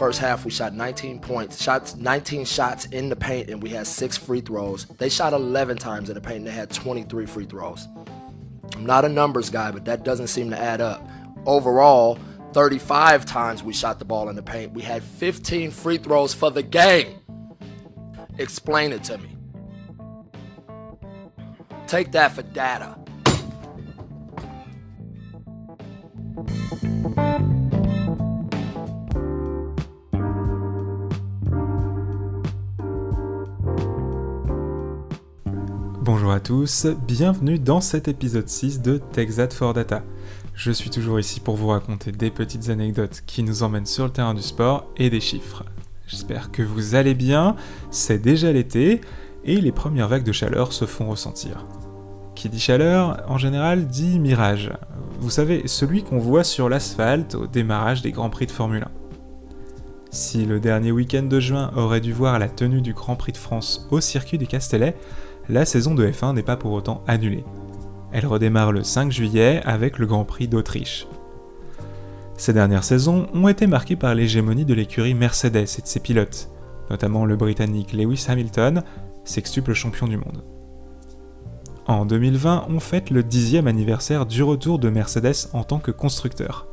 First half, we shot 19 points, shots 19 shots in the paint, and we had six free throws. They shot 11 times in the paint, and they had 23 free throws. I'm not a numbers guy, but that doesn't seem to add up. Overall, 35 times we shot the ball in the paint. We had 15 free throws for the game. Explain it to me. Take that for data. Tous, bienvenue dans cet épisode 6 de Texat for Data. Je suis toujours ici pour vous raconter des petites anecdotes qui nous emmènent sur le terrain du sport et des chiffres. J'espère que vous allez bien, c'est déjà l'été et les premières vagues de chaleur se font ressentir. Qui dit chaleur, en général, dit mirage. Vous savez, celui qu'on voit sur l'asphalte au démarrage des Grands Prix de Formule 1. Si le dernier week-end de juin aurait dû voir la tenue du Grand Prix de France au circuit du Castellet, la saison de F1 n'est pas pour autant annulée. Elle redémarre le 5 juillet avec le Grand Prix d'Autriche. Ces dernières saisons ont été marquées par l'hégémonie de l'écurie Mercedes et de ses pilotes, notamment le Britannique Lewis Hamilton, sextuple champion du monde. En 2020, on fête le dixième anniversaire du retour de Mercedes en tant que constructeur,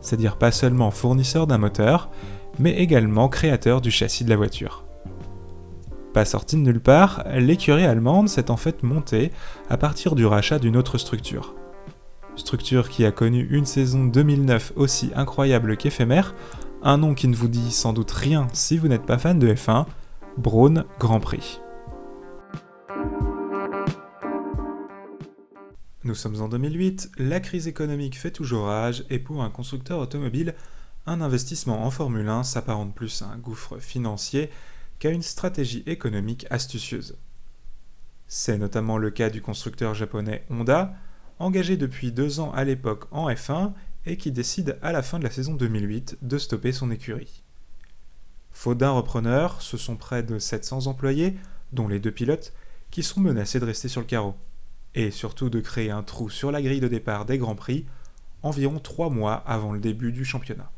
c'est-à-dire pas seulement fournisseur d'un moteur, mais également créateur du châssis de la voiture. Pas sortie de nulle part, l'écurie allemande s'est en fait montée à partir du rachat d'une autre structure. Structure qui a connu une saison 2009 aussi incroyable qu'éphémère, un nom qui ne vous dit sans doute rien si vous n'êtes pas fan de F1, Braun Grand Prix. Nous sommes en 2008, la crise économique fait toujours rage et pour un constructeur automobile, un investissement en Formule 1 s'apparente plus à un gouffre financier qu'à une stratégie économique astucieuse. C'est notamment le cas du constructeur japonais Honda, engagé depuis deux ans à l'époque en F1 et qui décide à la fin de la saison 2008 de stopper son écurie. Faute d'un repreneur, ce sont près de 700 employés, dont les deux pilotes, qui sont menacés de rester sur le carreau, et surtout de créer un trou sur la grille de départ des Grands Prix, environ trois mois avant le début du championnat.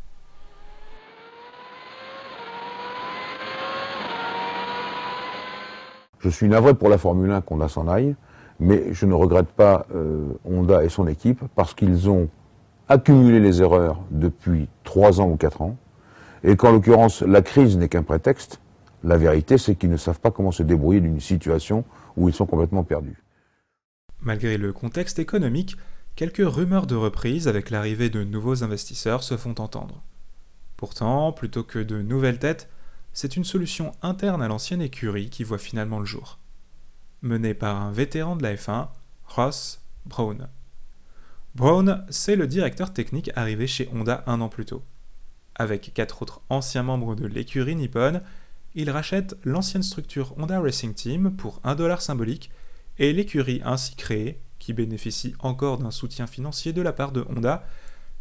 Je suis navré pour la Formule 1 qu'on a s'en aille, mais je ne regrette pas euh, Honda et son équipe parce qu'ils ont accumulé les erreurs depuis trois ans ou quatre ans, et qu'en l'occurrence la crise n'est qu'un prétexte. La vérité, c'est qu'ils ne savent pas comment se débrouiller d'une situation où ils sont complètement perdus. Malgré le contexte économique, quelques rumeurs de reprise avec l'arrivée de nouveaux investisseurs se font entendre. Pourtant, plutôt que de nouvelles têtes, c'est une solution interne à l'ancienne écurie qui voit finalement le jour. Menée par un vétéran de la F1, Ross Brown. Brown, c'est le directeur technique arrivé chez Honda un an plus tôt. Avec quatre autres anciens membres de l'écurie Nippon, il rachète l'ancienne structure Honda Racing Team pour un dollar symbolique et l'écurie ainsi créée, qui bénéficie encore d'un soutien financier de la part de Honda,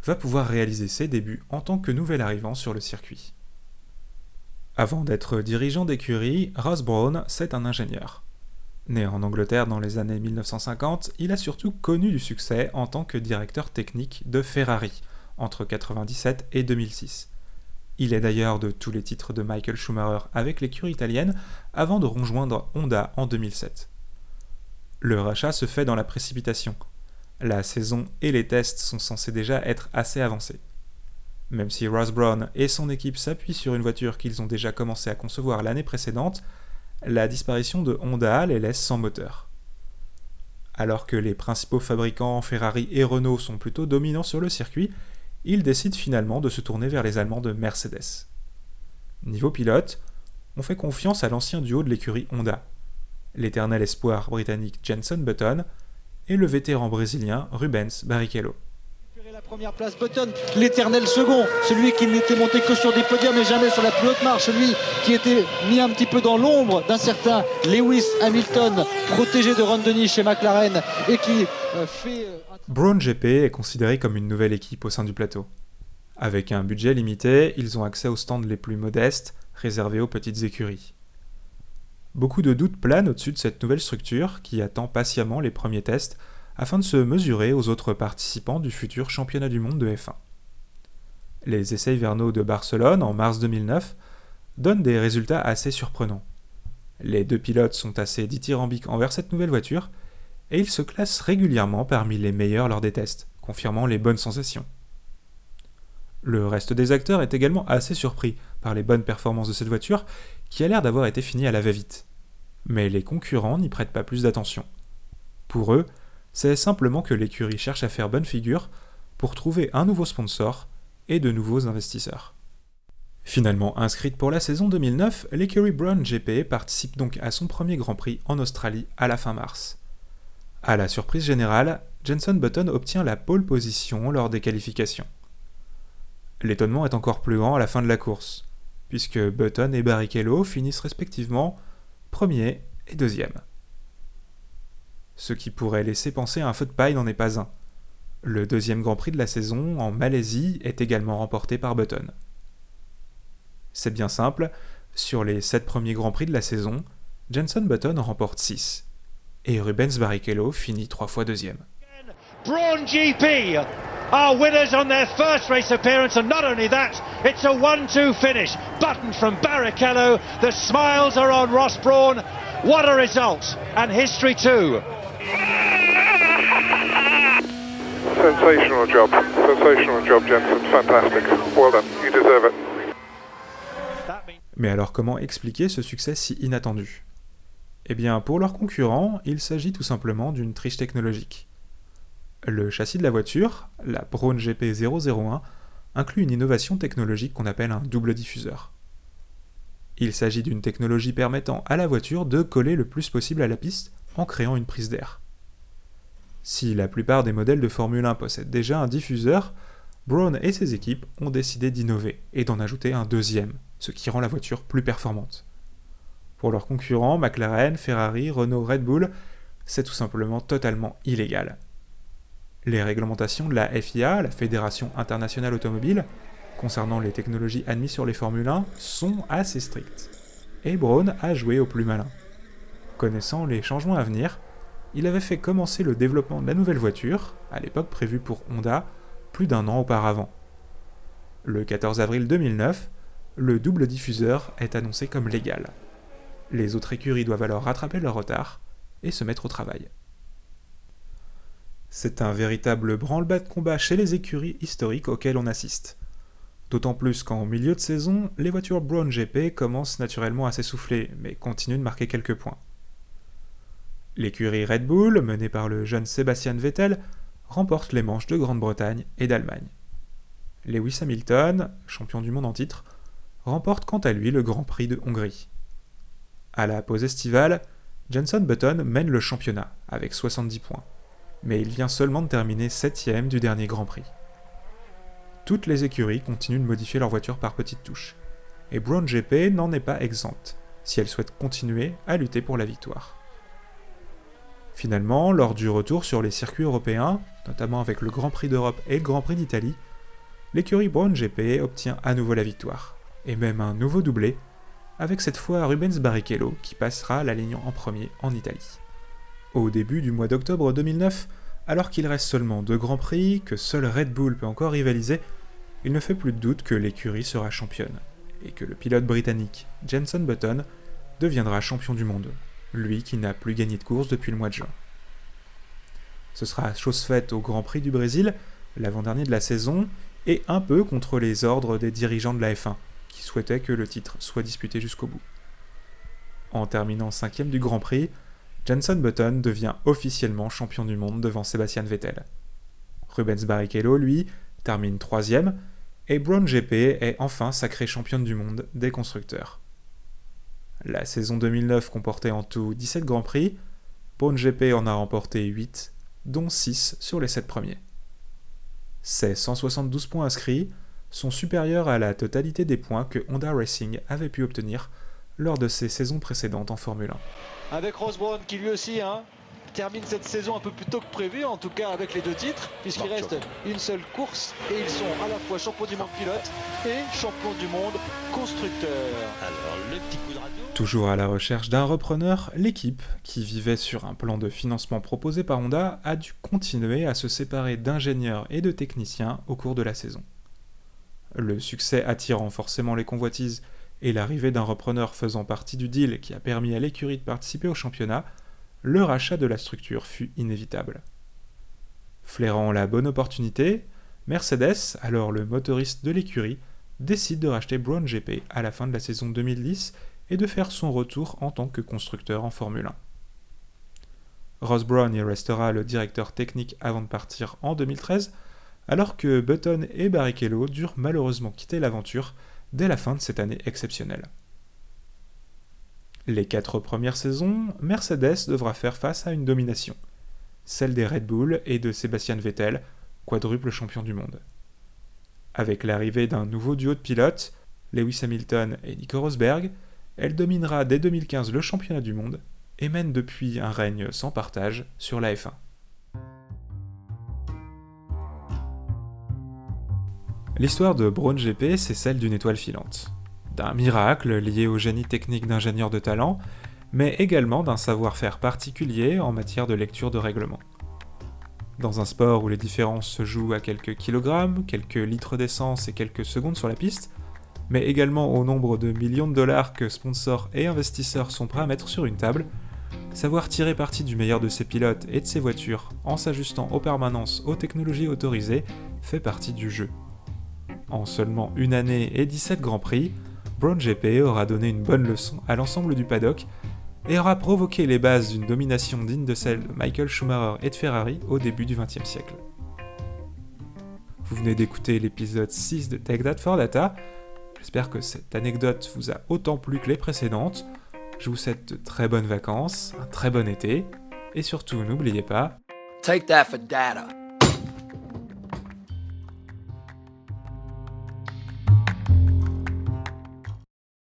va pouvoir réaliser ses débuts en tant que nouvel arrivant sur le circuit. Avant d'être dirigeant d'écurie, Ross Brown, c'est un ingénieur. Né en Angleterre dans les années 1950, il a surtout connu du succès en tant que directeur technique de Ferrari entre 1997 et 2006. Il est d'ailleurs de tous les titres de Michael Schumacher avec l'écurie italienne avant de rejoindre Honda en 2007. Le rachat se fait dans la précipitation. La saison et les tests sont censés déjà être assez avancés. Même si Ross Brown et son équipe s'appuient sur une voiture qu'ils ont déjà commencé à concevoir l'année précédente, la disparition de Honda les laisse sans moteur. Alors que les principaux fabricants Ferrari et Renault sont plutôt dominants sur le circuit, ils décident finalement de se tourner vers les Allemands de Mercedes. Niveau pilote, on fait confiance à l'ancien duo de l'écurie Honda, l'éternel espoir britannique Jenson Button et le vétéran brésilien Rubens Barrichello. Première place Button, l'éternel second, celui qui n'était monté que sur des podiums mais jamais sur la plus haute marche, celui qui était mis un petit peu dans l'ombre d'un certain Lewis Hamilton, protégé de Ron Dennis chez McLaren et qui euh, fait... Euh, Brown GP est considéré comme une nouvelle équipe au sein du plateau. Avec un budget limité, ils ont accès aux stands les plus modestes, réservés aux petites écuries. Beaucoup de doutes planent au-dessus de cette nouvelle structure qui attend patiemment les premiers tests afin de se mesurer aux autres participants du futur championnat du monde de F1. Les essais hivernaux de Barcelone en mars 2009 donnent des résultats assez surprenants. Les deux pilotes sont assez dithyrambiques envers cette nouvelle voiture et ils se classent régulièrement parmi les meilleurs lors des tests, confirmant les bonnes sensations. Le reste des acteurs est également assez surpris par les bonnes performances de cette voiture qui a l'air d'avoir été finie à la va-vite. Mais les concurrents n'y prêtent pas plus d'attention. Pour eux, c'est simplement que l'écurie cherche à faire bonne figure pour trouver un nouveau sponsor et de nouveaux investisseurs. Finalement inscrite pour la saison 2009, l'écurie Brown GP participe donc à son premier Grand Prix en Australie à la fin mars. À la surprise générale, Jenson Button obtient la pole position lors des qualifications. L'étonnement est encore plus grand à la fin de la course, puisque Button et Barrichello finissent respectivement premier et deuxième. Ce qui pourrait laisser penser à un feu de paille n'en est pas un. Le deuxième Grand Prix de la saison, en Malaisie, est également remporté par Button. C'est bien simple, sur les 7 premiers Grands Prix de la saison, Jenson Button remporte 6, et Rubens Barrichello finit 3 fois deuxième. Braun GP are winners on their first race appearance, and not only that, it's a 1-2 finish. Button from Barrichello, the smiles are on Ross Braun. What a result, and history too. Sensational job, fantastic. Well done, you deserve it. Mais alors comment expliquer ce succès si inattendu? Eh bien, pour leurs concurrents, il s'agit tout simplement d'une triche technologique. Le châssis de la voiture, la Braun GP 001, inclut une innovation technologique qu'on appelle un double diffuseur. Il s'agit d'une technologie permettant à la voiture de coller le plus possible à la piste en créant une prise d'air. Si la plupart des modèles de Formule 1 possèdent déjà un diffuseur, Brown et ses équipes ont décidé d'innover et d'en ajouter un deuxième, ce qui rend la voiture plus performante. Pour leurs concurrents, McLaren, Ferrari, Renault, Red Bull, c'est tout simplement totalement illégal. Les réglementations de la FIA, la Fédération internationale automobile, concernant les technologies admises sur les Formule 1, sont assez strictes. Et Braun a joué au plus malin. Connaissant les changements à venir, il avait fait commencer le développement de la nouvelle voiture, à l'époque prévue pour Honda, plus d'un an auparavant. Le 14 avril 2009, le double diffuseur est annoncé comme légal. Les autres écuries doivent alors rattraper leur retard et se mettre au travail. C'est un véritable branle-bas de combat chez les écuries historiques auxquelles on assiste. D'autant plus qu'en milieu de saison, les voitures Brown GP commencent naturellement à s'essouffler, mais continuent de marquer quelques points. L'écurie Red Bull, menée par le jeune Sébastien Vettel, remporte les manches de Grande-Bretagne et d'Allemagne. Lewis Hamilton, champion du monde en titre, remporte quant à lui le Grand Prix de Hongrie. À la pause estivale, Jenson Button mène le championnat avec 70 points, mais il vient seulement de terminer 7ème du dernier Grand Prix. Toutes les écuries continuent de modifier leur voiture par petites touches, et Brown GP n'en est pas exempte si elle souhaite continuer à lutter pour la victoire. Finalement, lors du retour sur les circuits européens, notamment avec le Grand Prix d'Europe et le Grand Prix d'Italie, l'écurie Brown GP obtient à nouveau la victoire, et même un nouveau doublé, avec cette fois Rubens Barrichello qui passera la ligne en premier en Italie. Au début du mois d'octobre 2009, alors qu'il reste seulement deux Grands Prix, que seul Red Bull peut encore rivaliser, il ne fait plus de doute que l'écurie sera championne, et que le pilote britannique Jenson Button deviendra champion du monde, lui qui n'a plus gagné de course depuis le mois de juin. Ce sera chose faite au Grand Prix du Brésil, l'avant-dernier de la saison, et un peu contre les ordres des dirigeants de la F1, qui souhaitaient que le titre soit disputé jusqu'au bout. En terminant cinquième du Grand Prix, Jenson Button devient officiellement champion du monde devant Sébastien Vettel. Rubens Barrichello, lui, termine troisième, et Brown GP est enfin sacré championne du monde des constructeurs. La saison 2009 comportait en tout 17 Grands Prix, Brown GP en a remporté 8, dont 6 sur les 7 premiers. Ces 172 points inscrits sont supérieurs à la totalité des points que Honda Racing avait pu obtenir lors de ses saisons précédentes en Formule 1. Avec Ross Brown qui lui aussi hein, termine cette saison un peu plus tôt que prévu, en tout cas avec les deux titres, puisqu'il reste une seule course et ils sont à la fois champion du monde pilote et champion du monde constructeur. Alors le petit coup de radio. Toujours à la recherche d'un repreneur, l'équipe, qui vivait sur un plan de financement proposé par Honda, a dû continuer à se séparer d'ingénieurs et de techniciens au cours de la saison. Le succès attirant forcément les convoitises et l'arrivée d'un repreneur faisant partie du deal qui a permis à l'écurie de participer au championnat, le rachat de la structure fut inévitable. Flairant la bonne opportunité, Mercedes, alors le motoriste de l'écurie, décide de racheter Brown GP à la fin de la saison 2010 et de faire son retour en tant que constructeur en Formule 1. Ross Brown y restera le directeur technique avant de partir en 2013, alors que Button et Barrichello durent malheureusement quitter l'aventure dès la fin de cette année exceptionnelle. Les quatre premières saisons, Mercedes devra faire face à une domination, celle des Red Bull et de Sebastian Vettel, quadruple champion du monde. Avec l'arrivée d'un nouveau duo de pilotes, Lewis Hamilton et Nico Rosberg, elle dominera dès 2015 le championnat du monde et mène depuis un règne sans partage sur la F1. L'histoire de Braun GP, c'est celle d'une étoile filante, d'un miracle lié au génie technique d'ingénieur de talent, mais également d'un savoir-faire particulier en matière de lecture de règlement. Dans un sport où les différences se jouent à quelques kilogrammes, quelques litres d'essence et quelques secondes sur la piste, mais également au nombre de millions de dollars que sponsors et investisseurs sont prêts à mettre sur une table, savoir tirer parti du meilleur de ses pilotes et de ses voitures en s'ajustant aux permanences aux technologies autorisées fait partie du jeu. En seulement une année et 17 Grands Prix, Brown GP aura donné une bonne leçon à l'ensemble du paddock et aura provoqué les bases d'une domination digne de celle de Michael Schumacher et de Ferrari au début du XXe siècle. Vous venez d'écouter l'épisode 6 de Take That for Data. J'espère que cette anecdote vous a autant plu que les précédentes. Je vous souhaite de très bonnes vacances, un très bon été, et surtout n'oubliez pas... Take that for data.